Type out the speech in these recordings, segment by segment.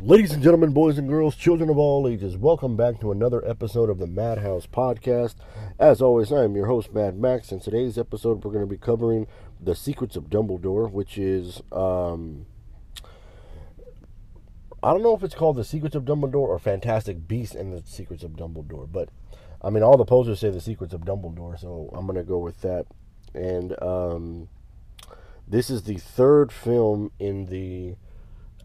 Ladies and gentlemen, boys and girls, children of all ages, welcome back to another episode of the Madhouse Podcast. As always, I am your host, Mad Max. In today's episode, we're going to be covering The Secrets of Dumbledore, which is, um, I don't know if it's called The Secrets of Dumbledore or Fantastic Beasts and the Secrets of Dumbledore, but I mean, all the posters say The Secrets of Dumbledore, so I'm going to go with that. And um, this is the third film in the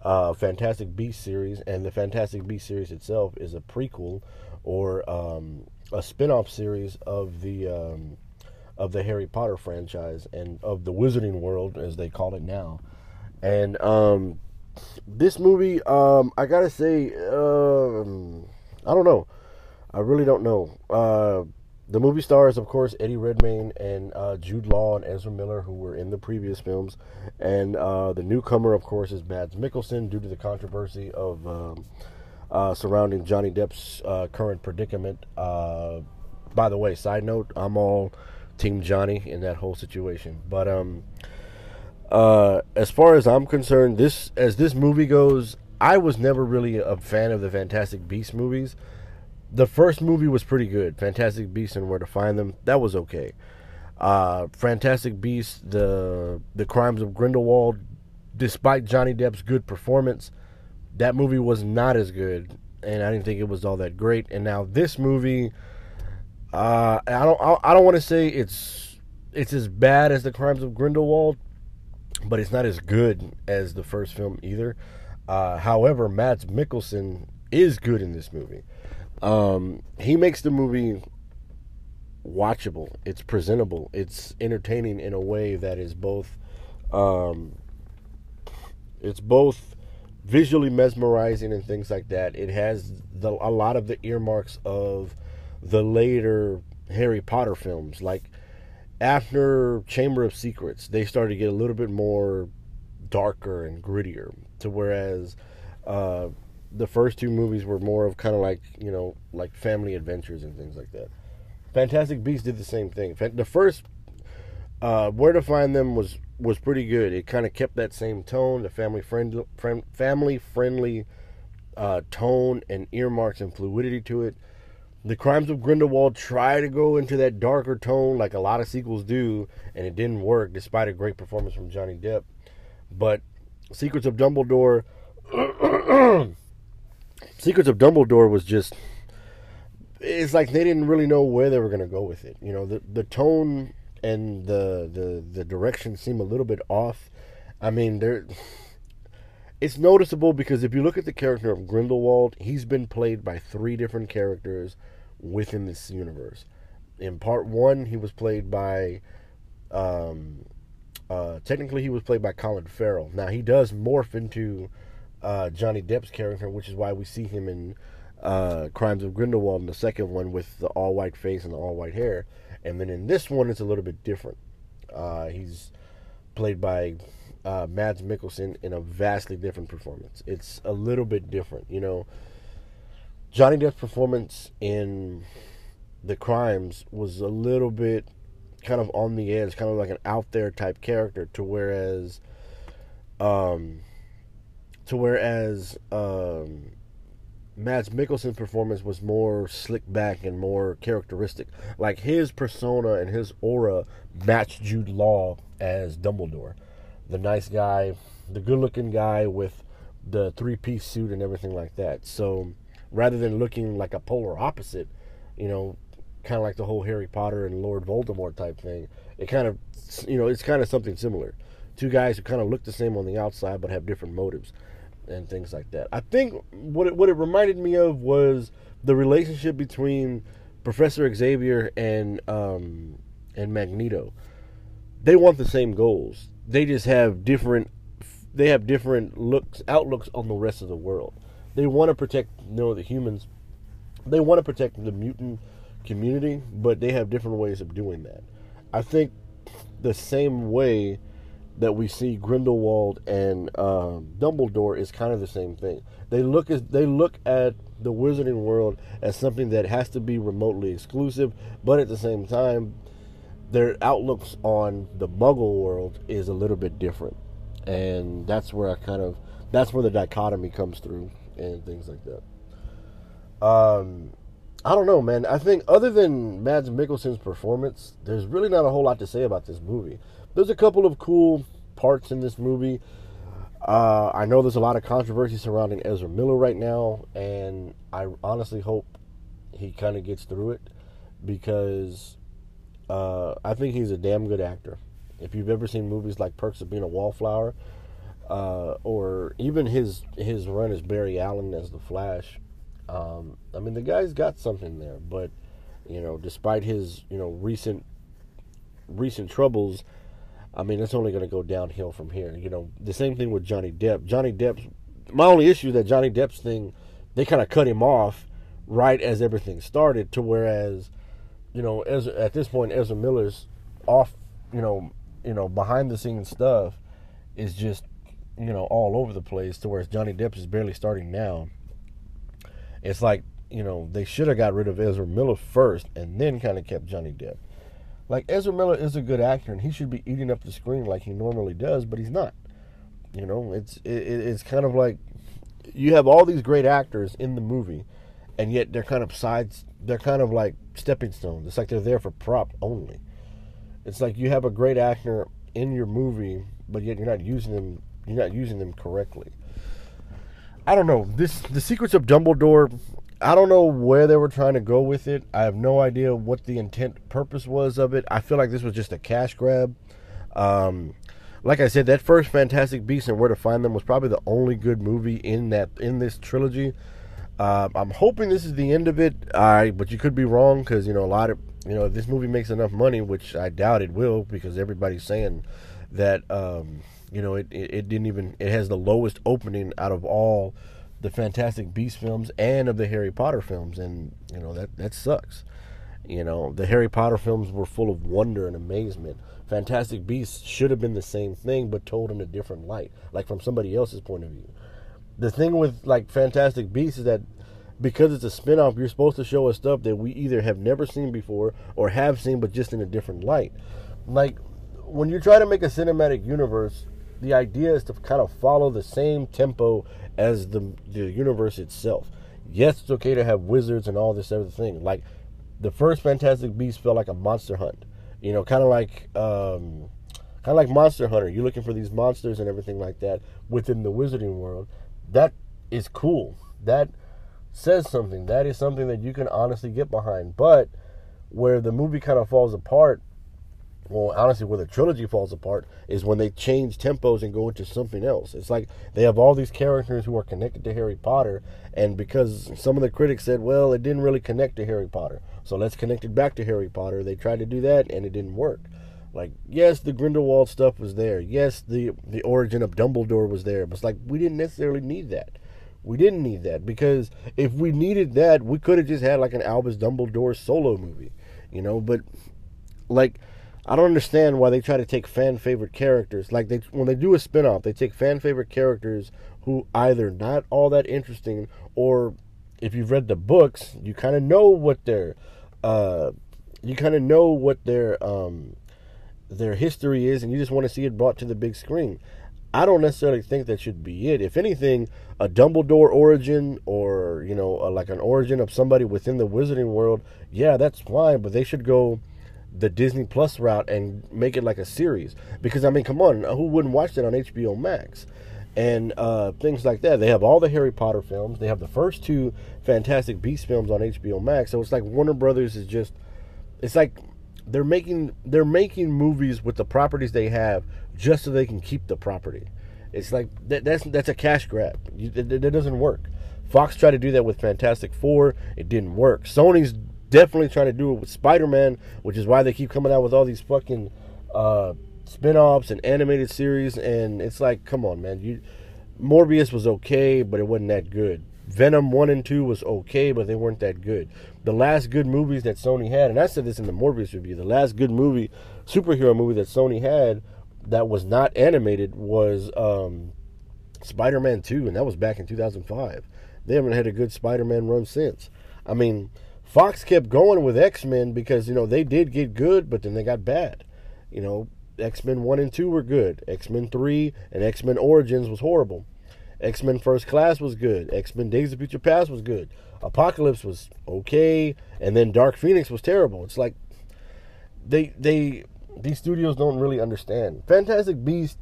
uh, Fantastic Beast series, and the Fantastic Beast series itself is a prequel or um, a spin-off series of the um, of the Harry Potter franchise and of the Wizarding World, as they call it now. And um, this movie, um, I gotta say, um, I don't know. I really don't know. Uh, the movie stars, of course, Eddie Redmayne and uh, Jude Law and Ezra Miller, who were in the previous films. And uh, the newcomer, of course, is Mads Mikkelsen, due to the controversy of um, uh, surrounding Johnny Depp's uh, current predicament. Uh, by the way, side note, I'm all Team Johnny in that whole situation. But um, uh, as far as I'm concerned, this as this movie goes, I was never really a fan of the Fantastic Beasts movies the first movie was pretty good. Fantastic Beasts and Where to Find Them. That was okay. Uh, Fantastic Beasts, the the Crimes of Grindelwald. Despite Johnny Depp's good performance, that movie was not as good, and I didn't think it was all that great. And now this movie, uh, I don't I don't want to say it's it's as bad as the Crimes of Grindelwald, but it's not as good as the first film either. Uh, however, Mads Mikkelsen is good in this movie. Um, he makes the movie watchable. It's presentable. It's entertaining in a way that is both, um, it's both visually mesmerizing and things like that. It has the, a lot of the earmarks of the later Harry Potter films. Like after Chamber of Secrets, they started to get a little bit more darker and grittier. To whereas uh, the first two movies were more of kind of like you know like family adventures and things like that. Fantastic Beasts did the same thing. The first uh, Where to Find Them was was pretty good. It kind of kept that same tone, the family friend, friend family friendly uh, tone and earmarks and fluidity to it. The Crimes of Grindelwald try to go into that darker tone like a lot of sequels do, and it didn't work despite a great performance from Johnny Depp. But Secrets of Dumbledore Secrets of Dumbledore was just it's like they didn't really know where they were going to go with it. You know, the the tone and the the the direction seem a little bit off. I mean, there it's noticeable because if you look at the character of Grindelwald, he's been played by three different characters within this universe. In part one, he was played by, um, uh, technically, he was played by Colin Farrell. Now he does morph into uh, Johnny Depp's character, which is why we see him in uh, Crimes of Grindelwald in the second one with the all white face and the all white hair. And then in this one, it's a little bit different. Uh, he's played by uh, Mads Mikkelsen in a vastly different performance. It's a little bit different, you know. Johnny Depp's performance in The Crimes was a little bit kind of on the edge, kind of like an out there type character, to whereas um, to whereas um, Mads Mikkelsen's performance was more slick back and more characteristic. Like his persona and his aura matched Jude Law as Dumbledore, the nice guy, the good-looking guy with the three-piece suit and everything like that. So rather than looking like a polar opposite, you know, kind of like the whole Harry Potter and Lord Voldemort type thing, it kind of, you know, it's kind of something similar. Two guys who kind of look the same on the outside but have different motives and things like that. I think what it, what it reminded me of was the relationship between Professor Xavier and um, and Magneto. They want the same goals. They just have different they have different looks outlooks on the rest of the world. They want to protect you know the humans. They want to protect the mutant community, but they have different ways of doing that. I think the same way that we see Grindelwald and uh, Dumbledore is kind of the same thing. They look as they look at the Wizarding world as something that has to be remotely exclusive, but at the same time, their outlooks on the Muggle world is a little bit different, and that's where I kind of that's where the dichotomy comes through. and things like that. Um, I don't know, man. I think other than Mads Mikkelsen's performance, there's really not a whole lot to say about this movie. There's a couple of cool parts in this movie. Uh, I know there's a lot of controversy surrounding Ezra Miller right now, and I honestly hope he kind of gets through it because uh, I think he's a damn good actor. If you've ever seen movies like Perks of Being a Wallflower, uh, or even his his run as Barry Allen as the Flash, um, I mean the guy's got something there. But you know, despite his you know recent recent troubles, I mean it's only going to go downhill from here. You know, the same thing with Johnny Depp. Johnny Depp's my only issue is that Johnny Depp's thing, they kind of cut him off right as everything started. To whereas, you know, Ezra, at this point Ezra Miller's off, you know, you know behind the scenes stuff is just you know all over the place. To whereas Johnny Depp is barely starting now. It's like you know they should have got rid of Ezra Miller first and then kind of kept Johnny Depp. Like Ezra Miller is a good actor and he should be eating up the screen like he normally does, but he's not. You know, it's it, it's kind of like you have all these great actors in the movie, and yet they're kind of sides. They're kind of like stepping stones. It's like they're there for prop only. It's like you have a great actor in your movie, but yet you're not using them. You're not using them correctly. I don't know. This the Secrets of Dumbledore. I don't know where they were trying to go with it. I have no idea what the intent purpose was of it. I feel like this was just a cash grab. Um, like I said, that first Fantastic Beasts and Where to Find Them was probably the only good movie in that in this trilogy. Uh, I'm hoping this is the end of it. I, but you could be wrong because you know a lot of you know if this movie makes enough money, which I doubt it will, because everybody's saying that um, you know it, it, it didn't even it has the lowest opening out of all the Fantastic Beast films and of the Harry Potter films, and you know that that sucks. You know the Harry Potter films were full of wonder and amazement. Fantastic Beasts should have been the same thing, but told in a different light, like from somebody else's point of view. The thing with like Fantastic Beasts is that because it's a spin-off, you're supposed to show us stuff that we either have never seen before or have seen, but just in a different light. Like when you try to make a cinematic universe, the idea is to kind of follow the same tempo as the the universe itself. Yes, it's okay to have wizards and all this other thing. Like the first Fantastic Beast felt like a monster hunt. You know, kind of like um, kind of like Monster Hunter. You're looking for these monsters and everything like that within the wizarding world. That is cool. That says something. That is something that you can honestly get behind. But where the movie kind of falls apart, well, honestly, where the trilogy falls apart is when they change tempos and go into something else. It's like they have all these characters who are connected to Harry Potter, and because some of the critics said, well, it didn't really connect to Harry Potter, so let's connect it back to Harry Potter. They tried to do that, and it didn't work. Like, yes, the Grindelwald stuff was there. Yes, the the origin of Dumbledore was there. But it's like we didn't necessarily need that. We didn't need that because if we needed that, we could have just had like an Albus Dumbledore solo movie, you know. But like, I don't understand why they try to take fan favorite characters. Like they when they do a spinoff, they take fan favorite characters who either not all that interesting or if you've read the books, you kind of know what their uh, you kind of know what their um, their history is, and you just want to see it brought to the big screen. I don't necessarily think that should be it. If anything, a Dumbledore origin or you know, a, like an origin of somebody within the Wizarding world, yeah, that's fine. But they should go the Disney Plus route and make it like a series. Because I mean, come on, who wouldn't watch that on HBO Max? and uh, things like that. They have all the Harry Potter films. They have the first two Fantastic Beast films on HBO Max. So it's like Warner Brothers is just it's like they're making they're making movies with the properties they have just so they can keep the property. It's like that, that's that's a cash grab. You, that, that doesn't work. Fox tried to do that with Fantastic Four. It didn't work. Sony's definitely trying to do it with Spider Man, which is why they keep coming out with all these fucking uh, spin-offs and animated series and it's like come on man you morbius was okay but it wasn't that good. Venom 1 and 2 was okay but they weren't that good. The last good movies that sony had and i said this in the morbius review the last good movie superhero movie that sony had that was not animated was um, spider-man 2 and that was back in 2005 they haven't had a good spider-man run since. I mean fox kept going with x-men because you know they did get good but then they got bad you know X Men 1 and 2 were good. X Men 3 and X Men Origins was horrible. X Men First Class was good. X Men Days of Future Past was good. Apocalypse was okay, and then Dark Phoenix was terrible. It's like they they these studios don't really understand. Fantastic Beast,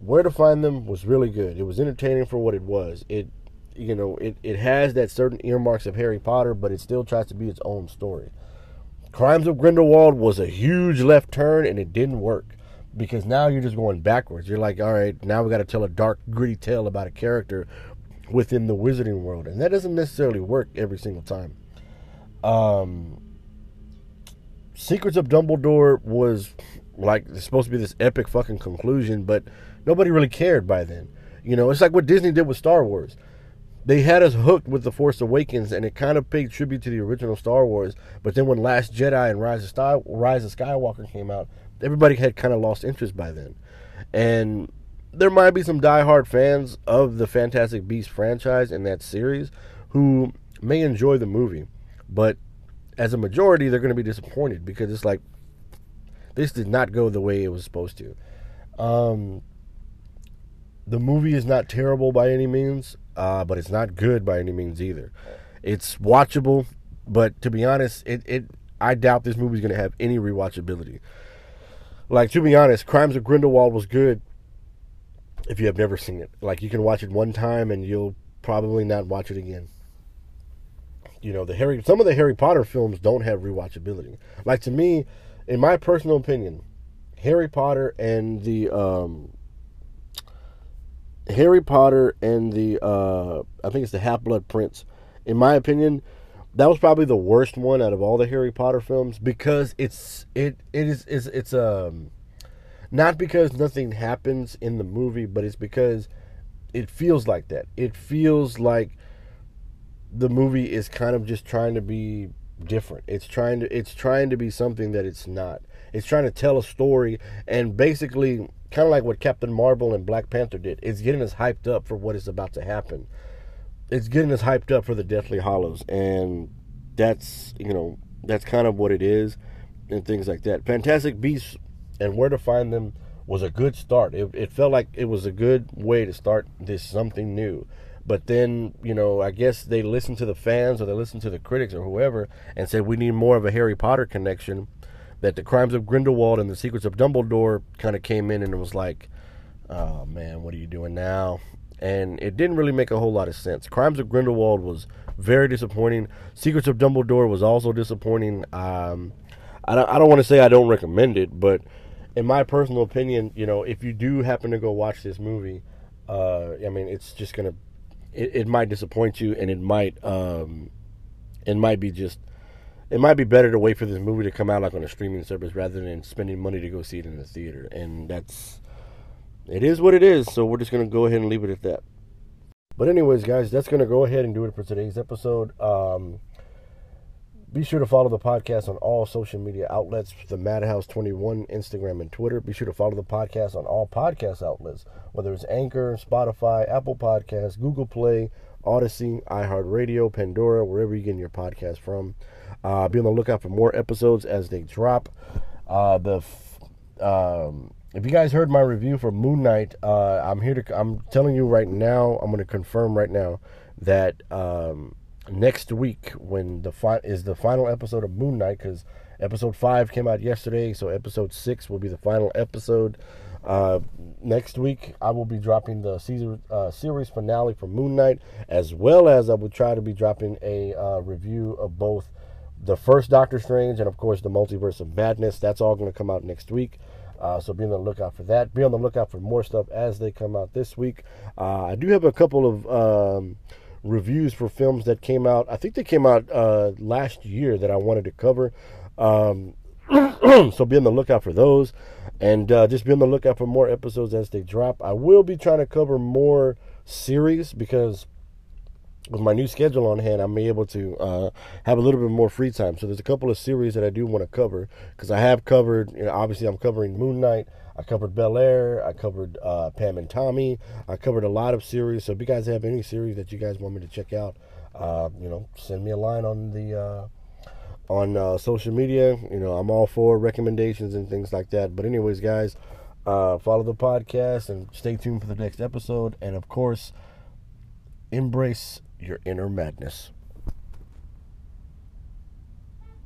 Where to Find Them was really good. It was entertaining for what it was. It you know it it has that certain earmarks of Harry Potter, but it still tries to be its own story. Crimes of Grindelwald was a huge left turn, and it didn't work because now you're just going backwards. You're like, all right, now we got to tell a dark, gritty tale about a character within the wizarding world, and that doesn't necessarily work every single time. Um, Secrets of Dumbledore was like supposed to be this epic fucking conclusion, but nobody really cared by then. You know, it's like what Disney did with Star Wars. They had us hooked with The Force Awakens, and it kind of paid tribute to the original Star Wars. But then when Last Jedi and Rise of, Rise of Skywalker came out, everybody had kind of lost interest by then. And there might be some diehard fans of the Fantastic Beast franchise and that series who may enjoy the movie, but as a majority, they're going to be disappointed because it's like this did not go the way it was supposed to. Um, the movie is not terrible by any means, uh, but it's not good by any means either. It's watchable, but to be honest, it, it I doubt this movie's going to have any rewatchability. Like to be honest, Crimes of Grindelwald was good if you have never seen it. Like you can watch it one time and you'll probably not watch it again. You know, the Harry some of the Harry Potter films don't have rewatchability. Like to me, in my personal opinion, Harry Potter and the um Harry Potter and the uh I think it's the Half Blood Prince, in my opinion, that was probably the worst one out of all the Harry Potter films because it's it it is is it's um not because nothing happens in the movie, but it's because it feels like that. It feels like the movie is kind of just trying to be different. It's trying to it's trying to be something that it's not. It's trying to tell a story and basically kind of like what Captain Marvel and Black Panther did. It's getting us hyped up for what is about to happen. It's getting us hyped up for the Deathly Hallows and that's, you know, that's kind of what it is and things like that. Fantastic Beasts and Where to Find Them was a good start. It, it felt like it was a good way to start this something new. But then, you know, I guess they listened to the fans or they listened to the critics or whoever and said we need more of a Harry Potter connection. That the Crimes of Grindelwald and the Secrets of Dumbledore kind of came in and it was like, oh man, what are you doing now? And it didn't really make a whole lot of sense. Crimes of Grindelwald was very disappointing. Secrets of Dumbledore was also disappointing. Um, I don't, I don't want to say I don't recommend it, but in my personal opinion, you know, if you do happen to go watch this movie, uh, I mean, it's just gonna it, it might disappoint you, and it might um, it might be just it might be better to wait for this movie to come out like on a streaming service rather than spending money to go see it in the theater. And that's it is what it is. So we're just gonna go ahead and leave it at that. But anyways, guys, that's gonna go ahead and do it for today's episode. Um, be sure to follow the podcast on all social media outlets, the Madhouse 21, Instagram, and Twitter. Be sure to follow the podcast on all podcast outlets, whether it's Anchor, Spotify, Apple Podcasts, Google Play, Odyssey, iHeartRadio, Pandora, wherever you're getting your podcast from. Uh, be on the lookout for more episodes as they drop. Uh, the um, if you guys heard my review for Moon Knight, uh, I'm here to. I'm telling you right now. I'm going to confirm right now that. Um, next week when the fi- is the final episode of Moon Knight because episode five came out yesterday, so episode six will be the final episode. Uh, next week, I will be dropping the Caesar, uh, series finale for Moon Knight, as well as I will try to be dropping a uh, review of both the first Doctor Strange and, of course, the Multiverse of Madness. That's all going to come out next week. Uh, so be on the lookout for that. Be on the lookout for more stuff as they come out this week. Uh, I do have a couple of um, reviews for films that came out. I think they came out uh, last year that I wanted to cover. Um, so be on the lookout for those, and uh, just be on the lookout for more episodes as they drop. I will be trying to cover more series because with my new schedule on hand, I'm able to uh, have a little bit more free time. So there's a couple of series that I do want to cover because I have covered. You know, obviously, I'm covering Moon Knight. I covered Bel Air. I covered uh, Pam and Tommy. I covered a lot of series. So if you guys have any series that you guys want me to check out, uh, you know, send me a line on the uh, on uh, social media. You know, I'm all for recommendations and things like that. But anyways, guys, Uh, follow the podcast and stay tuned for the next episode. And of course, embrace your inner madness.